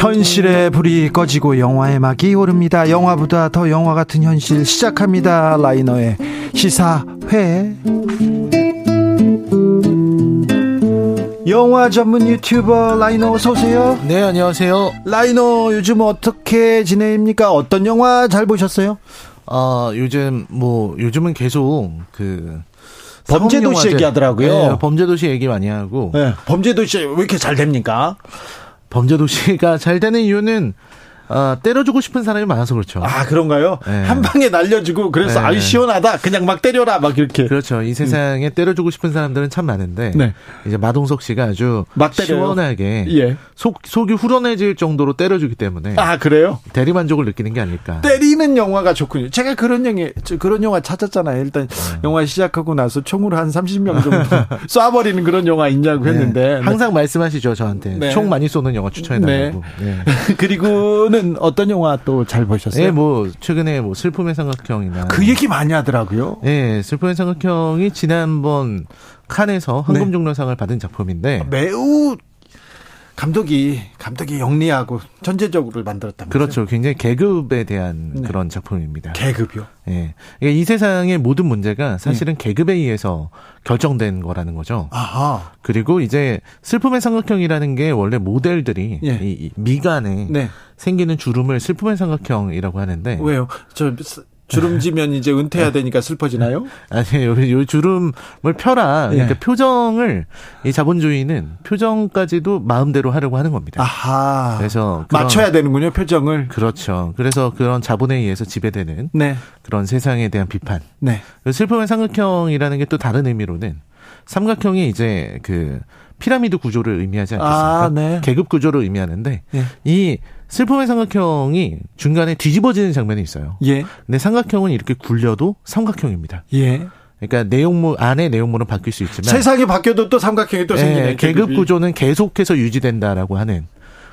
현실의 불이 꺼지고 영화의 막이 오릅니다. 영화보다 더 영화 같은 현실 시작합니다. 라이너의 시사회. 영화 전문 유튜버 라이너 어서 오세요. 네, 안녕하세요. 라이너 요즘 어떻게 지내십니까? 어떤 영화 잘 보셨어요? 아, 요즘 뭐 요즘은 계속 그 범죄도시 얘기하더라고요. 네, 범죄도시 얘기 많이 하고. 네, 범죄도시 왜 이렇게 잘 됩니까? 범죄 도시가 잘 되는 이유는 어, 때려주고 싶은 사람이 많아서 그렇죠. 아 그런가요? 네. 한 방에 날려주고 그래서 네. 아유 시원하다 그냥 막 때려라 막 이렇게. 그렇죠. 이 세상에 음. 때려주고 싶은 사람들은 참 많은데 네. 이제 마동석 씨가 아주 막 시원하게 예. 속 속이 후련해질 정도로 때려주기 때문에. 아 그래요? 대리 만족을 느끼는 게 아닐까. 때리는 영화가 좋군요. 제가 그런 영화 그런 영화 찾았잖아요. 일단 네. 영화 시작하고 나서 총으로 한 30명 정도 쏴버리는 그런 영화 있냐고 네. 했는데 항상 말씀하시죠 저한테 네. 총 많이 쏘는 영화 추천해달라고. 그리고는 최근 어떤 영화 또 잘 보셨어요? 예, 뭐 최근에 뭐 슬픔의 삼각형이나 그 얘기 많이 하더라고요. 예, 슬픔의 삼각형이 지난번 칸에서 황금종려상을 네. 받은 작품인데 매우 감독이 감독이 영리하고 천재적으로 만들었다. 그렇죠. 굉장히 계급에 대한 네. 그런 작품입니다. 계급이요? 예. 그러니까 이 세상의 모든 문제가 사실은 네. 계급에 의해서 결정된 거라는 거죠. 아하. 그리고 이제 슬픔의 삼각형이라는 게 원래 모델들이 예. 이 미간에 네. 생기는 주름을 슬픔의 삼각형이라고 하는데 왜요? 저 주름지면 이제 은퇴해야 네. 되니까 슬퍼지나요? 아니, 요, 요 주름을 펴라. 그러니까 예. 표정을 이 자본주의는 표정까지도 마음대로 하려고 하는 겁니다. 아하. 그래서 맞춰야 되는군요, 표정을. 그렇죠. 그래서 그런 자본에 의해서 지배되는 네. 그런 세상에 대한 비판. 네. 슬픔의 삼각형이라는 게 또 다른 의미로는 삼각형이 이제 그 피라미드 구조를 의미하지 않겠습니까? 아, 네. 계급 구조를 의미하는데 예. 이 슬픔의 삼각형이 중간에 뒤집어지는 장면이 있어요. 예. 근데 삼각형은 이렇게 굴려도 삼각형입니다. 예. 그러니까 내용물 안에 내용물은 바뀔 수 있지만 세상이 바뀌어도 또 삼각형이 또 생기네. 예, 계급 구조는 계속해서 유지된다라고 하는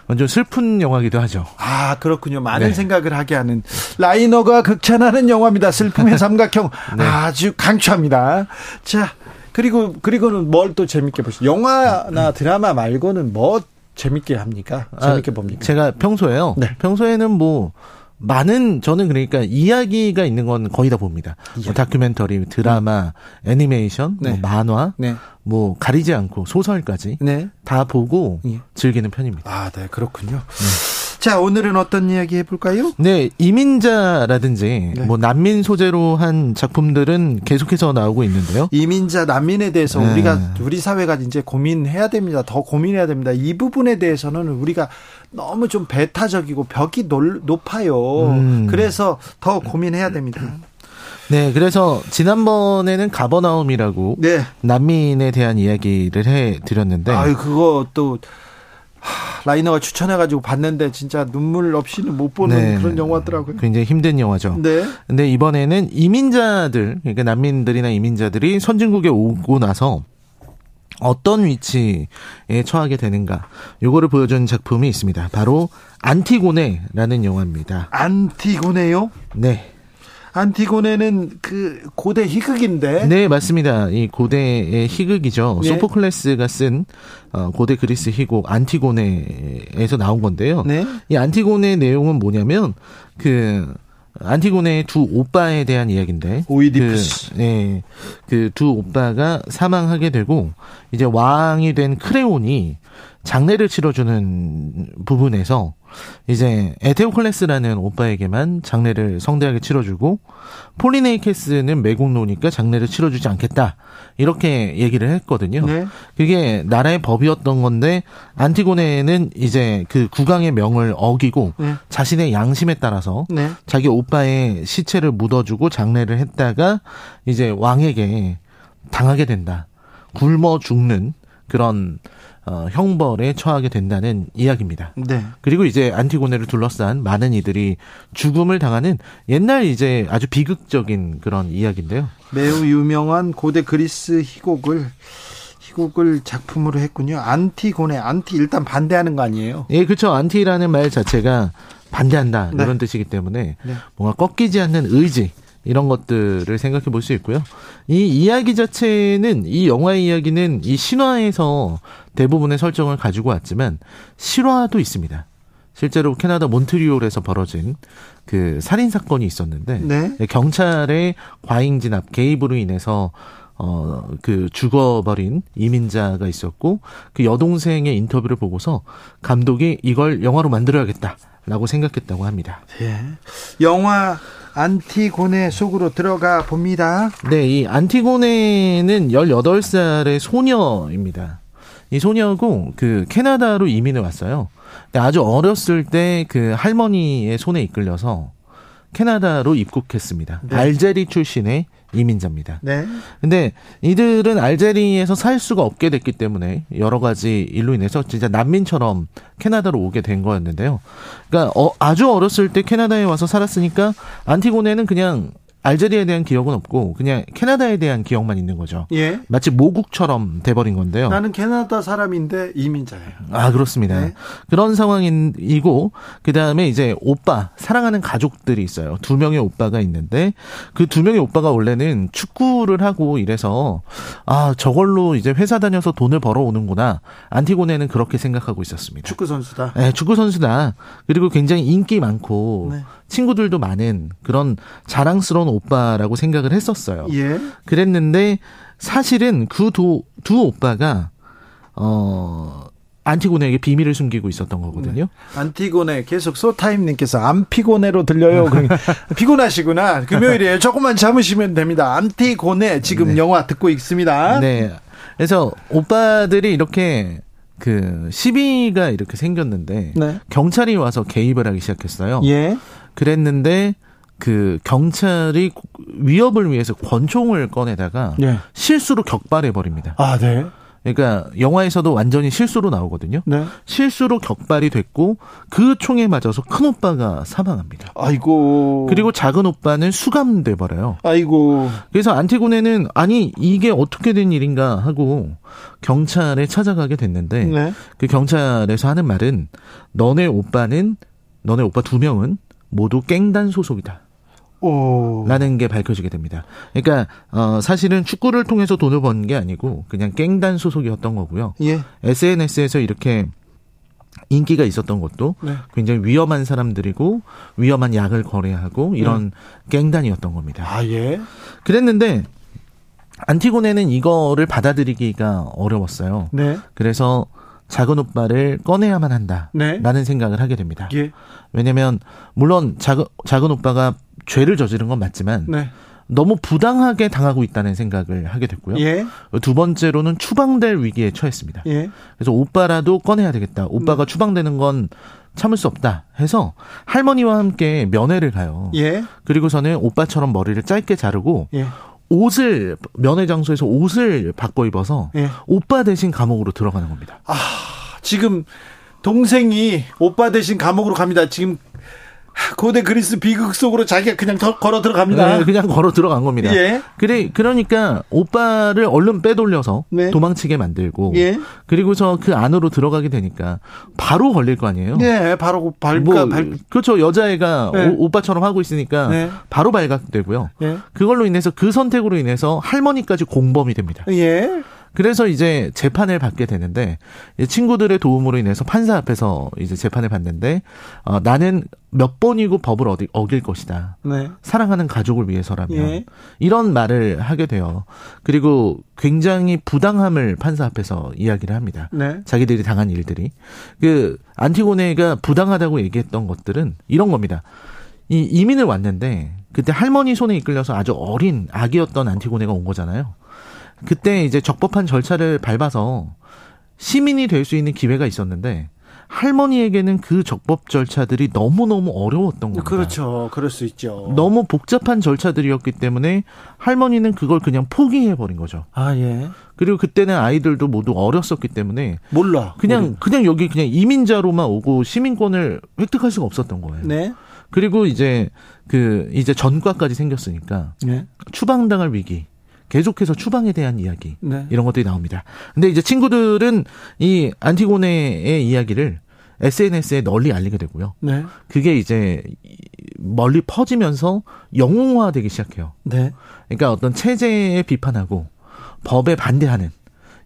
완전 슬픈 영화기도 하죠. 아 그렇군요. 많은 네. 생각을 하게 하는 라이너가 극찬하는 영화입니다. 슬픔의 삼각형 네. 아주 강추합니다. 자 그리고 그리고는 뭘 또 재밌게 보시? 영화나 드라마 말고는 뭐 재밌게 합니까? 재밌게 아, 봅니까? 제가 평소에요. 네. 평소에는 뭐 많은 저는 그러니까 이야기가 있는 건 거의 다 봅니다. 뭐 다큐멘터리, 드라마, 음. 애니메이션, 뭐 네. 뭐 만화, 네. 뭐 가리지 않고 소설까지 네. 다 보고 예. 즐기는 편입니다. 아, 네, 그렇군요. 네. 자, 오늘은 어떤 이야기 해볼까요? 네, 이민자라든지 네. 뭐 난민 소재로 한 작품들은 계속해서 나오고 있는데요. 이민자, 난민에 대해서 네. 우리가 우리 사회가 이제 고민해야 됩니다. 더 고민해야 됩니다. 이 부분에 대해서는 우리가 너무 좀 배타적이고 벽이 높아요. 음. 그래서 더 고민해야 됩니다. 네, 그래서 지난번에는 가버나움이라고 네. 난민에 대한 이야기를 해 드렸는데 아유, 그거 또 라이너가 추천해가지고 봤는데 진짜 눈물 없이는 못 보는 네. 그런 영화더라고요. 굉장히 힘든 영화죠. 네. 근데 이번에는 이민자들, 그러니까 난민들이나 이민자들이 선진국에 오고 나서 어떤 위치에 처하게 되는가, 요거를 보여준 작품이 있습니다. 바로 안티고네라는 영화입니다. 안티고네요? 네. 안티고네는 그 고대 희극인데. 네, 맞습니다. 이 고대의 희극이죠. 네. 소포클레스가 쓴 어, 고대 그리스 희곡 안티고네에서 나온 건데요. 네. 이 안티고네 내용은 뭐냐면 그 안티고네의 두 오빠에 대한 이야기인데. 오이디푸스. 그, 네. 그두 오빠가 사망하게 되고 이제 왕이 된 크레온이 장례를 치러주는 부분에서 이제 에테오클레스라는 오빠에게만 장례를 성대하게 치러주고 폴리네이케스는 매국노니까 장례를 치러주지 않겠다 이렇게 얘기를 했거든요. 네. 그게 나라의 법이었던 건데 안티고네는 이제 그 국왕의 명을 어기고 네. 자신의 양심에 따라서 네. 자기 오빠의 시체를 묻어주고 장례를 했다가 이제 왕에게 당하게 된다. 굶어 죽는 그런 어, 형벌에 처하게 된다는 이야기입니다. 네. 그리고 이제 안티고네를 둘러싼 많은 이들이 죽음을 당하는 옛날 이제 아주 비극적인 그런 이야기인데요. 매우 유명한 고대 그리스 희곡을 희곡을 작품으로 했군요. 안티고네, 안티 일단 반대하는 거 아니에요? 예, 그렇죠. 안티라는 말 자체가 반대한다 네. 이런 뜻이기 때문에 네. 뭔가 꺾이지 않는 의지 이런 것들을 생각해 볼 수 있고요. 이 이야기 자체는 이 영화의 이야기는 이 신화에서 대부분의 설정을 가지고 왔지만 실화도 있습니다. 실제로 캐나다 몬트리올에서 벌어진 그 살인 사건이 있었는데 네. 경찰의 과잉 진압 개입으로 인해서 어, 그 죽어버린 이민자가 있었고, 그 여동생의 인터뷰를 보고서 감독이 이걸 영화로 만들어야겠다라고 생각했다고 합니다. 예. 영화 안티고네 속으로 들어가 봅니다. 네, 이 안티고네는 18살의 소녀입니다. 이 소녀고, 그, 캐나다로 이민을 왔어요. 근데 아주 어렸을 때 그 할머니의 손에 이끌려서 캐나다로 입국했습니다. 네. 알제리 출신의 이민자입니다. 네. 근데 이들은 알제리에서 살 수가 없게 됐기 때문에 여러 가지 일로 인해서 진짜 난민처럼 캐나다로 오게 된 거였는데요. 그러니까 어, 아주 어렸을 때 캐나다에 와서 살았으니까 안티고네는 그냥 알제리에 대한 기억은 없고 그냥 캐나다에 대한 기억만 있는 거죠. 예. 마치 모국처럼 돼버린 건데요. 나는 캐나다 사람인데 이민자예요. 아 그렇습니다. 네. 그런 상황이고 그 다음에 이제 오빠 사랑하는 가족들이 있어요. 두 명의 오빠가 있는데 그 두 명의 오빠가 원래는 축구를 하고 이래서 아 저걸로 이제 회사 다녀서 돈을 벌어오는구나. 안티고네는 그렇게 생각하고 있었습니다. 축구 선수다. 네, 축구 선수다. 그리고 굉장히 인기 많고 네. 친구들도 많은 그런 자랑스러운 오빠라고 생각을 했었어요. 예. 그랬는데 사실은 그 두 두 오빠가 어 안티고네에게 비밀을 숨기고 있었던 거거든요. 안티고네 계속 소타임님께서 안 피고네로 들려요. 피곤하시구나. 금요일이에요. 조금만 참으시면 됩니다. 안티고네 지금 네. 영화 듣고 있습니다. 네. 그래서 오빠들이 이렇게 그 시비가 이렇게 생겼는데 네. 경찰이 와서 개입을 하기 시작했어요. 예. 그랬는데 그 경찰이 위협을 위해서 권총을 꺼내다가 예. 실수로 격발해 버립니다. 아, 네. 그러니까 영화에서도 완전히 실수로 나오거든요. 네. 실수로 격발이 됐고 그 총에 맞아서 큰 오빠가 사망합니다. 아이고. 그리고 작은 오빠는 수감돼 버려요. 아이고. 그래서 안티고네는 아니 이게 어떻게 된 일인가 하고 경찰에 찾아가게 됐는데 네. 그 경찰에서 하는 말은 너네 오빠는 너네 오빠 두 명은 모두 깽단 소속이다. 오. 라는 게 밝혀지게 됩니다. 그러니까 어 사실은 축구를 통해서 돈을 번게 아니고 그냥 깽단 소속이었던 거고요. 예. SNS에서 이렇게 인기가 있었던 것도 네. 굉장히 위험한 사람들이고 위험한 약을 거래하고 이런 깽단이었던 겁니다. 아, 예. 그랬는데 안티고네는 이거를 받아들이기가 어려웠어요. 네. 그래서 작은 오빠를 꺼내야만 한다라는 네. 생각을 하게 됩니다. 예. 왜냐면 물론 작은 작은 오빠가 죄를 저지른 건 맞지만 네. 너무 부당하게 당하고 있다는 생각을 하게 됐고요. 예. 두 번째로는 추방될 위기에 처했습니다. 예. 그래서 오빠라도 꺼내야 되겠다. 오빠가 네. 추방되는 건 참을 수 없다. 해서 할머니와 함께 면회를 가요. 예. 그리고서는 오빠처럼 머리를 짧게 자르고 예. 옷을 면회 장소에서 옷을 바꿔 입어서 예. 오빠 대신 감옥으로 들어가는 겁니다. 지금 동생이 오빠 대신 감옥으로 갑니다. 지금 고대 그리스 비극 속으로 자기가 그냥 더 걸어 들어갑니다. 네, 그냥 걸어 들어간 겁니다. 예. 그래 그러니까 오빠를 얼른 빼돌려서 네. 도망치게 만들고 예. 그리고서 그 안으로 들어가게 되니까 바로 걸릴 거 아니에요. 네, 바로 발, 뭐 발, 그렇죠 여자애가 네. 오, 빠처럼 하고 있으니까 네. 바로 발각되고요. 예. 그걸로 인해서 그 선택으로 인해서 할머니까지 공범이 됩니다. 예. 그래서 이제 재판을 받게 되는데 이 친구들의 도움으로 인해서 판사 앞에서 이제 재판을 받는데 어, 나는 몇 번이고 법을 어디, 어길 것이다. 네. 사랑하는 가족을 위해서라면 예. 이런 말을 하게 돼요. 그리고 굉장히 부당함을 판사 앞에서 이야기를 합니다. 네. 자기들이 당한 일들이 그 안티고네가 부당하다고 얘기했던 것들은 이런 겁니다. 이 이민을 왔는데 그때 할머니 손에 이끌려서 아주 어린 아기였던 안티고네가 온 거잖아요. 그때 이제 적법한 절차를 밟아서 시민이 될 수 있는 기회가 있었는데 할머니에게는 그 적법 절차들이 너무너무 어려웠던 겁니다. 그렇죠. 그럴 수 있죠. 너무 복잡한 절차들이었기 때문에 할머니는 그걸 그냥 포기해 버린 거죠. 아, 예. 그리고 그때는 아이들도 모두 어렸었기 때문에 몰라. 그냥 모르. 그냥 여기 그냥 이민자로만 오고 시민권을 획득할 수가 없었던 거예요. 네. 그리고 이제 그 이제 전과까지 생겼으니까 네. 추방당할 위기. 계속해서 추방에 대한 이야기 네. 이런 것들이 나옵니다. 근데 이제 친구들은 이 안티고네의 이야기를 SNS에 널리 알리게 되고요. 네. 그게 이제 멀리 퍼지면서 영웅화되기 시작해요. 네. 그러니까 어떤 체제에 비판하고 법에 반대하는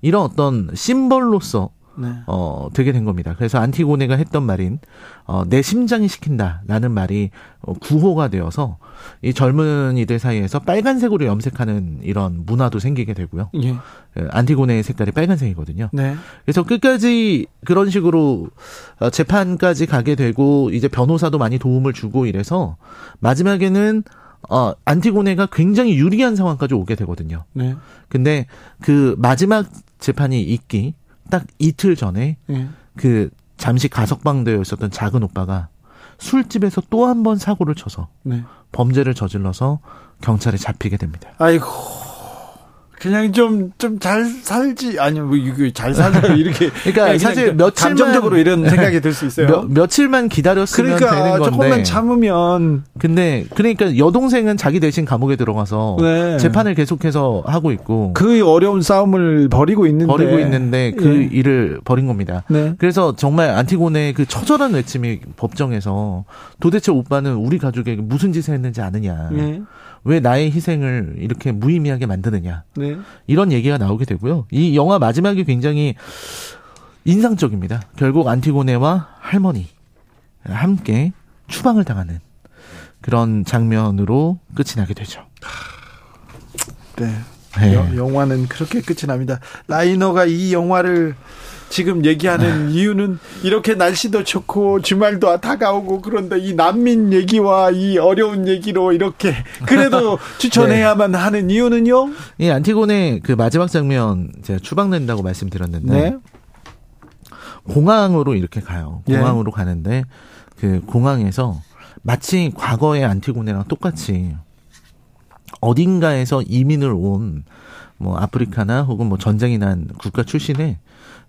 이런 어떤 심벌로서 네. 어 되게 된 겁니다. 그래서 안티고네가 했던 말인 어, 내 심장이 시킨다라는 말이 어, 구호가 되어서 이 젊은이들 사이에서 빨간색으로 염색하는 이런 문화도 생기게 되고요. 예. 예, 안티고네의 색깔이 빨간색이거든요. 네. 그래서 끝까지 그런 식으로 어, 재판까지 가게 되고 이제 변호사도 많이 도움을 주고 이래서 마지막에는 어 안티고네가 굉장히 유리한 상황까지 오게 되거든요. 네. 근데 그 마지막 재판이 있기 딱 이틀 전에 예. 그 잠시 가석방 되어 있었던 작은 오빠가 술집에서 또 한 번 사고를 쳐서 네. 범죄를 저질러서 경찰에 잡히게 됩니다. 아이고. 그냥 좀 좀 잘 살지 아니면 뭐 이거 잘 살자 이렇게 그러니까 사실 좀 며칠만- 감정적으로 이런 생각이 들 수 있어요. 며, 며칠만 기다렸으면 그러니까 되는 건데. 조금만 참으면 근데 그러니까 여동생은 자기 대신 감옥에 들어가서 네. 재판을 계속해서 하고 있고 그 어려운 싸움을 벌이고 있는데 버리고 있는데 그 예. 일을 벌인 겁니다. 네. 그래서 정말 안티고네의 그 처절한 외침이 법정에서 도대체 오빠는 우리 가족에게 무슨 짓을 했는지 아느냐. 네. 왜 나의 희생을 이렇게 무의미하게 만드느냐. 네. 이런 얘기가 나오게 되고요. 이 영화 마지막이 굉장히 인상적입니다. 결국 안티고네와 할머니 함께 추방을 당하는 그런 장면으로 끝이 나게 되죠. 네. 네. 여- 영화는 그렇게 끝이 납니다. 라이너가 이 영화를 지금 얘기하는 네. 이유는 이렇게 날씨도 좋고 주말도 다가오고 그런데 이 난민 얘기와 이 어려운 얘기로 이렇게 그래도 추천해야만 하는 이유는요? 이 안티고네 그 마지막 장면 제가 추방된다고 말씀드렸는데 네. 공항으로 이렇게 가요. 예. 공항으로 가는데 그 공항에서 마치 과거의 안티고네랑 똑같이 어딘가에서 이민을 온 뭐 아프리카나 혹은 뭐 전쟁이 난 국가 출신의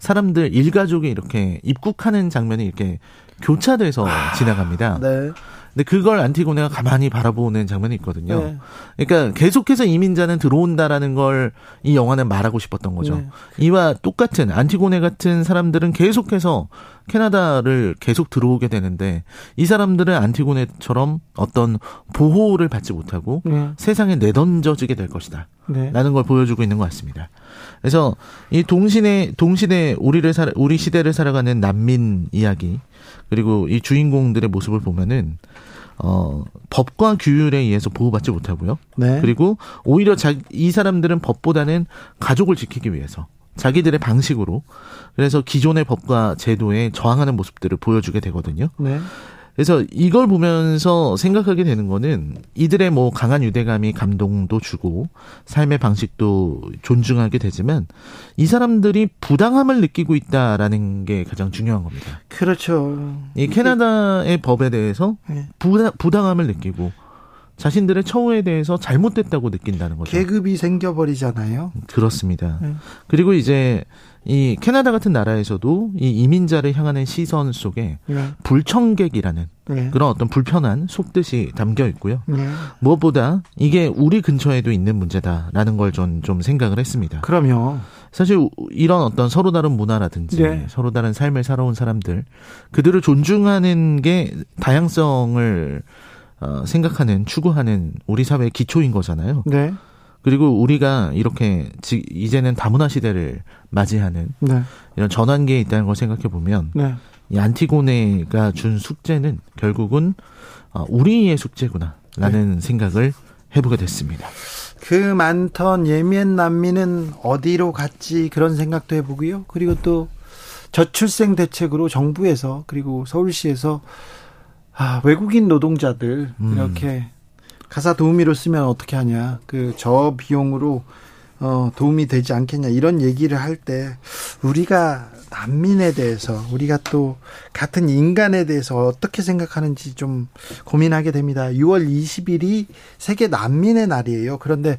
사람들 일가족이 이렇게 입국하는 장면이 이렇게 교차돼서 지나갑니다. 네. 근데 그걸 안티고네가 가만히 바라보는 장면이 있거든요. 네. 그러니까 계속해서 이민자는 들어온다라는 걸 이 영화는 말하고 싶었던 거죠. 네. 이와 똑같은 안티고네 같은 사람들은 계속해서 캐나다를 계속 들어오게 되는데 이 사람들은 안티고네처럼 어떤 보호를 받지 못하고 네. 세상에 내던져지게 될 것이다. 네. 라는 걸 보여주고 있는 것 같습니다. 그래서 이 동시대 동시대 우리를 살아 우리 시대를 살아가는 난민 이야기 그리고 이 주인공들의 모습을 보면은 어 법과 규율에 의해서 보호받지 못하고요. 네. 그리고 오히려 자, 이 사람들은 법보다는 가족을 지키기 위해서 자기들의 방식으로 그래서 기존의 법과 제도에 저항하는 모습들을 보여주게 되거든요. 네. 그래서 이걸 보면서 생각하게 되는 거는 이들의 뭐 강한 유대감이 감동도 주고 삶의 방식도 존중하게 되지만 이 사람들이 부당함을 느끼고 있다라는 게 가장 중요한 겁니다. 그렇죠. 이 캐나다의 법에 대해서 네. 부당, 부당함을 느끼고 자신들의 처우에 대해서 잘못됐다고 느낀다는 거죠. 계급이 생겨버리잖아요. 그렇습니다. 네. 그리고 이제 이 캐나다 같은 나라에서도 이 이민자를 향하는 시선 속에 네. 불청객이라는 네. 그런 어떤 불편한 속뜻이 담겨 있고요. 네. 무엇보다 이게 우리 근처에도 있는 문제다라는 걸좀좀 생각을 했습니다. 그럼요. 사실 이런 어떤 서로 다른 문화라든지 네. 서로 다른 삶을 살아온 사람들 그들을 존중하는 게 다양성을 어, 생각하는 추구하는 우리 사회의 기초인 거잖아요. 네. 그리고 우리가 이렇게 지, 이제는 다문화 시대를 맞이하는 네. 이런 전환기에 있다는 걸 생각해 보면 네. 이 안티고네가 준 숙제는 결국은 어, 우리의 숙제구나라는 생각을 해보게 됐습니다. 그 많던 예멘 난민은 어디로 갔지 그런 생각도 해보고요. 그리고 또 저출생 대책으로 정부에서 그리고 서울시에서 아, 외국인 노동자들 음. 이렇게 가사 도우미로 쓰면 어떻게 하냐. 그 저 비용으로 어, 도움이 되지 않겠냐 이런 얘기를 할 때 우리가 난민에 대해서 우리가 또 같은 인간에 대해서 어떻게 생각하는지 좀 고민하게 됩니다. 6월 20일이 세계 난민의 날이에요. 그런데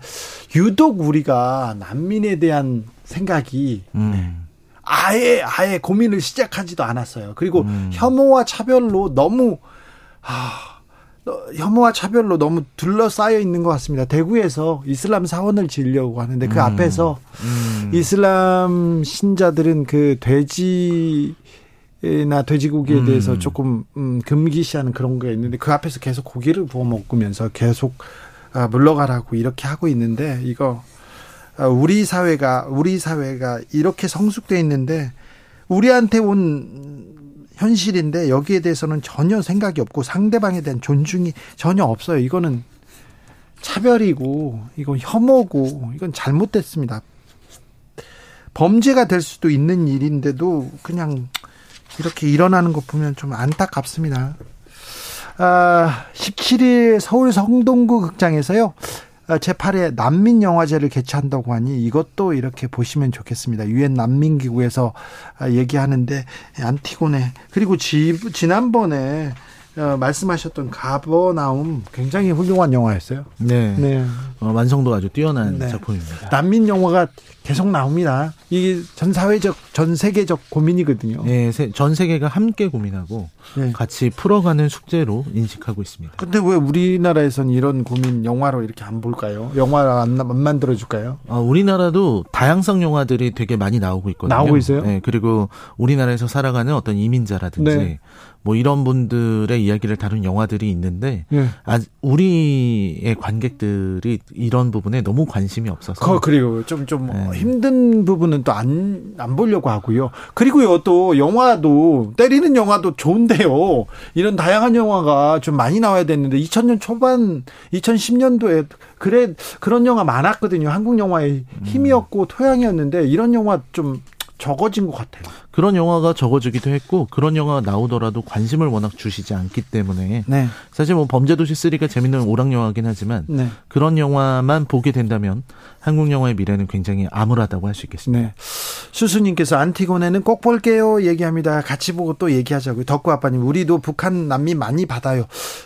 유독 우리가 난민에 대한 생각이 음. 아예 아예 고민을 시작하지도 않았어요. 그리고 음. 혐오와 차별로 너무 아 혐오와 차별로 너무 둘러싸여 있는 것 같습니다. 대구에서 이슬람 사원을 지으려고 하는데 그 음. 앞에서 음. 이슬람 신자들은 그 돼지 나 돼지고기에 음. 대해서 조금 음, 금기시하는 그런 게 있는데 그 앞에서 계속 고기를 구워 먹으면서 계속 아, 물러가라고 이렇게 하고 있는데 이거 아, 우리 사회가 우리 사회가 이렇게 성숙돼 있는데 우리한테 온 현실인데 여기에 대해서는 전혀 생각이 없고 상대방에 대한 존중이 전혀 없어요. 이거는 차별이고 이건 혐오고 이건 잘못됐습니다. 범죄가 될 수도 있는 일인데도 그냥 이렇게 일어나는 거 보면 좀 안타깝습니다. 아, 17일 서울 성동구 극장에서요. 아, 제8회 난민 영화제를 개최한다고 하니 이것도 이렇게 보시면 좋겠습니다. 유엔 난민 기구에서 아, 얘기하는데 안티고네 그리고 지, 지난번에 어, 말씀하셨던 가버나움 굉장히 훌륭한 영화였어요. 네. 네. 어, 완성도 아주 뛰어난 네. 작품입니다. 난민 영화가 계속 나옵니다. 이게 전 사회적, 전 세계적 고민이거든요. 네, 전 세계가 함께 고민하고 네. 같이 풀어가는 숙제로 인식하고 있습니다. 근데 왜 우리나라에선 이런 고민 영화로 이렇게 안 볼까요? 영화를 안, 안 만들어줄까요? 어, 우리나라도 다양성 영화들이 되게 많이 나오고 있거든요. 나오고 있어요? 네, 그리고 우리나라에서 살아가는 어떤 이민자라든지 네. 뭐 이런 분들의 이야기를 다룬 영화들이 있는데 예. 아, 우리의 관객들이 이런 부분에 너무 관심이 없어서 그리고 좀좀 좀 네. 힘든 부분은 또안안 보려고 하고요. 그리고요 또 영화도 때리는 영화도 좋은데요. 이런 다양한 영화가 좀 많이 나와야 되는데 2000년 초반 2010년도에 그래 그런 영화 많았거든요. 한국 영화의 힘이었고 토양이었는데 이런 영화 좀 적어진 것 같아요. 그런 영화가 적어지기도 했고 그런 영화가 나오더라도 관심을 워낙 주시지 않기 때문에 네. 사실 뭐 범죄도시 3가 재밌는 오락 영화긴 하지만 네. 그런 영화만 보게 된다면 한국 영화의 미래는 굉장히 암울하다고 할 수 있겠습니다. 네. 수수님께서 안티고네는 꼭 볼게요 얘기합니다. 같이 보고 또 얘기하자고요. 덕구 아빠님 우리도 북한 난민 많이 받아요.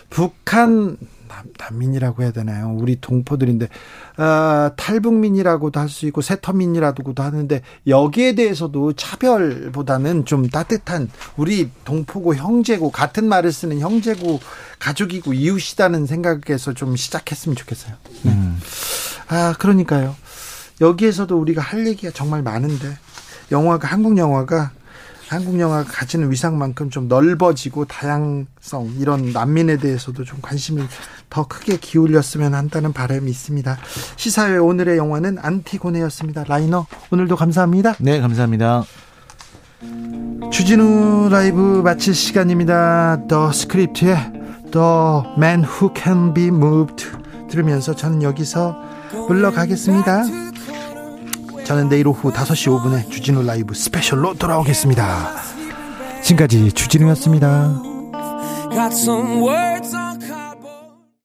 북한 난민이라고 해야 되나요? 우리 동포들인데 어, 탈북민이라고도 할 수 있고 세터민이라고도 하는데 여기에 대해서도 차별보다는 좀 따뜻한 우리 동포고 형제고 같은 말을 쓰는 형제고 가족이고 이웃이라는 생각에서 좀 시작했으면 좋겠어요. 네. 음. 아 그러니까요. 여기에서도 우리가 할 얘기가 정말 많은데 영화가 한국 영화가 한국 영화가 가지는 위상만큼 좀 넓어지고 다양성 이런 난민에 대해서도 좀 관심을 더 크게 기울였으면 한다는 바람이 있습니다. 시사회 오늘의 영화는 안티고네였습니다. 라이너 오늘도 감사합니다. 네, 감사합니다. 주진우 라이브 마칠 시간입니다. 더 스크립트의 The Man Who Can Be Moved 들으면서 저는 여기서 물러가겠습니다. 저는 내일 오후 5시 5분에 주진우 라이브 스페셜로 돌아오겠습니다. 지금까지 주진우였습니다.